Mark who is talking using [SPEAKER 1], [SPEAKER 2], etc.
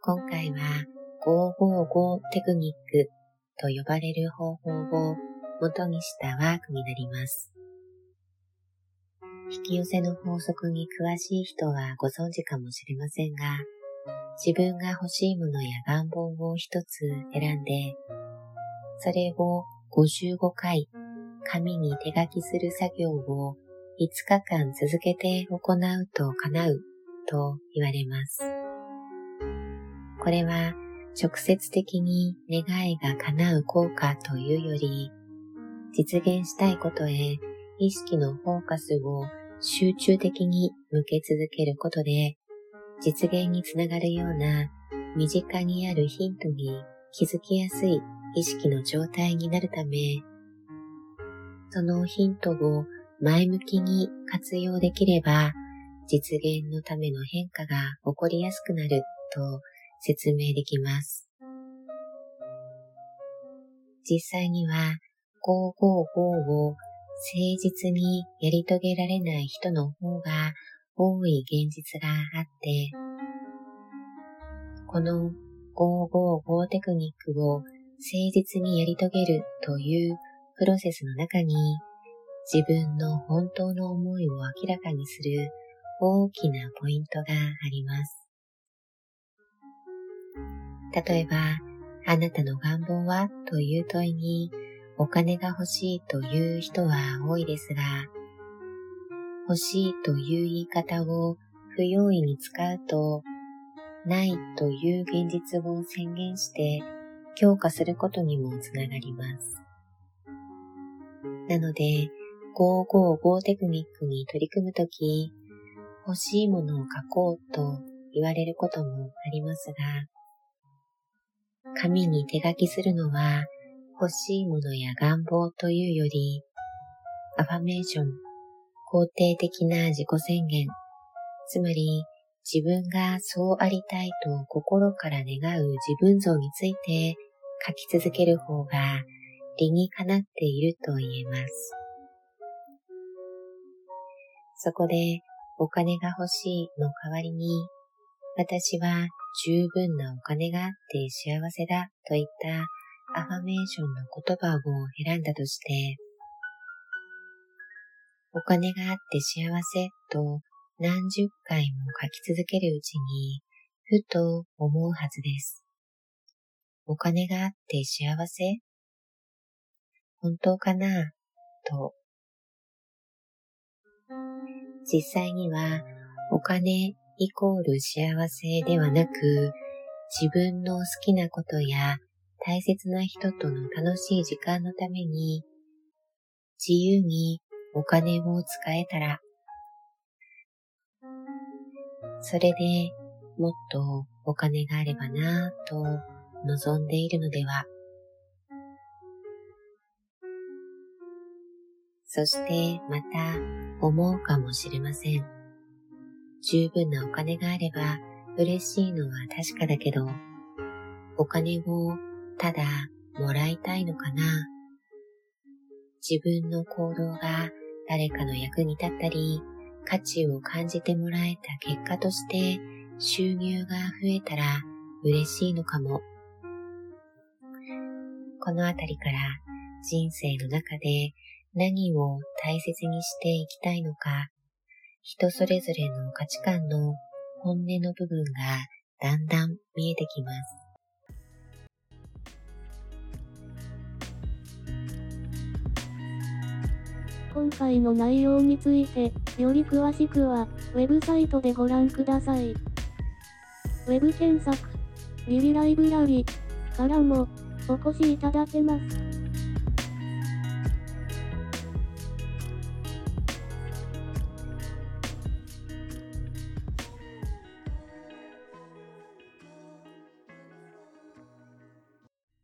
[SPEAKER 1] 今回は555テクニックと呼ばれる方法を元にしたワークになります。引き寄せの法則に詳しい人はご存知かもしれませんが、自分が欲しいものや願望を一つ選んで、それを55回紙に手書きする作業を5日間続けて行うと叶うと言われます。これは直接的に願いが叶う効果というより、実現したいことへ意識のフォーカスを集中的に向け続けることで、実現につながるような身近にあるヒントに気づきやすい意識の状態になるため、そのヒントを前向きに活用できれば、実現のための変化が起こりやすくなると説明できます。実際には555を誠実にやり遂げられない人の方が多い現実があって、この555テクニックを誠実にやり遂げるというプロセスの中に自分の本当の思いを明らかにする大きなポイントがあります。例えば、あなたの願望はという問いにお金が欲しいという人は多いですが、欲しいという言い方を不用意に使うと、ないという現実を宣言して強化することにもつながります。なので、555テクニックに取り組むとき、欲しいものを書こうと言われることもありますが、紙に手書きするのは欲しいものや願望というより、アファメーション、肯定的な自己宣言、つまり自分がそうありたいと心から願う自分像について書き続ける方が理にかなっていると言えます。そこでお金が欲しいの代わりに、私は十分なお金があって幸せだといったアファメーションの言葉を選んだとして、お金があって幸せと何十回も書き続けるうちに、ふと思うはずです。お金があって幸せ？本当かな？と。実際にはお金イコール幸せではなく、自分の好きなことや大切な人との楽しい時間のために、自由にお金を使えたら、それでもっとお金があればなぁと望んでいるのではそしてまた思うかもしれません。十分なお金があれば嬉しいのは確かだけど、お金をただもらいたいのかな自分の行動が誰かの役に立ったり、価値を感じてもらえた結果として収入が増えたら嬉しいのかも。このあたりから人生の中で何を大切にしていきたいのか、人それぞれの価値観の本音の部分がだんだん見えてきます。
[SPEAKER 2] 今回の内容について、より詳しくは、ウェブサイトでご覧ください。ウェブ検索、ビビライブラリからも、お越しいただけます。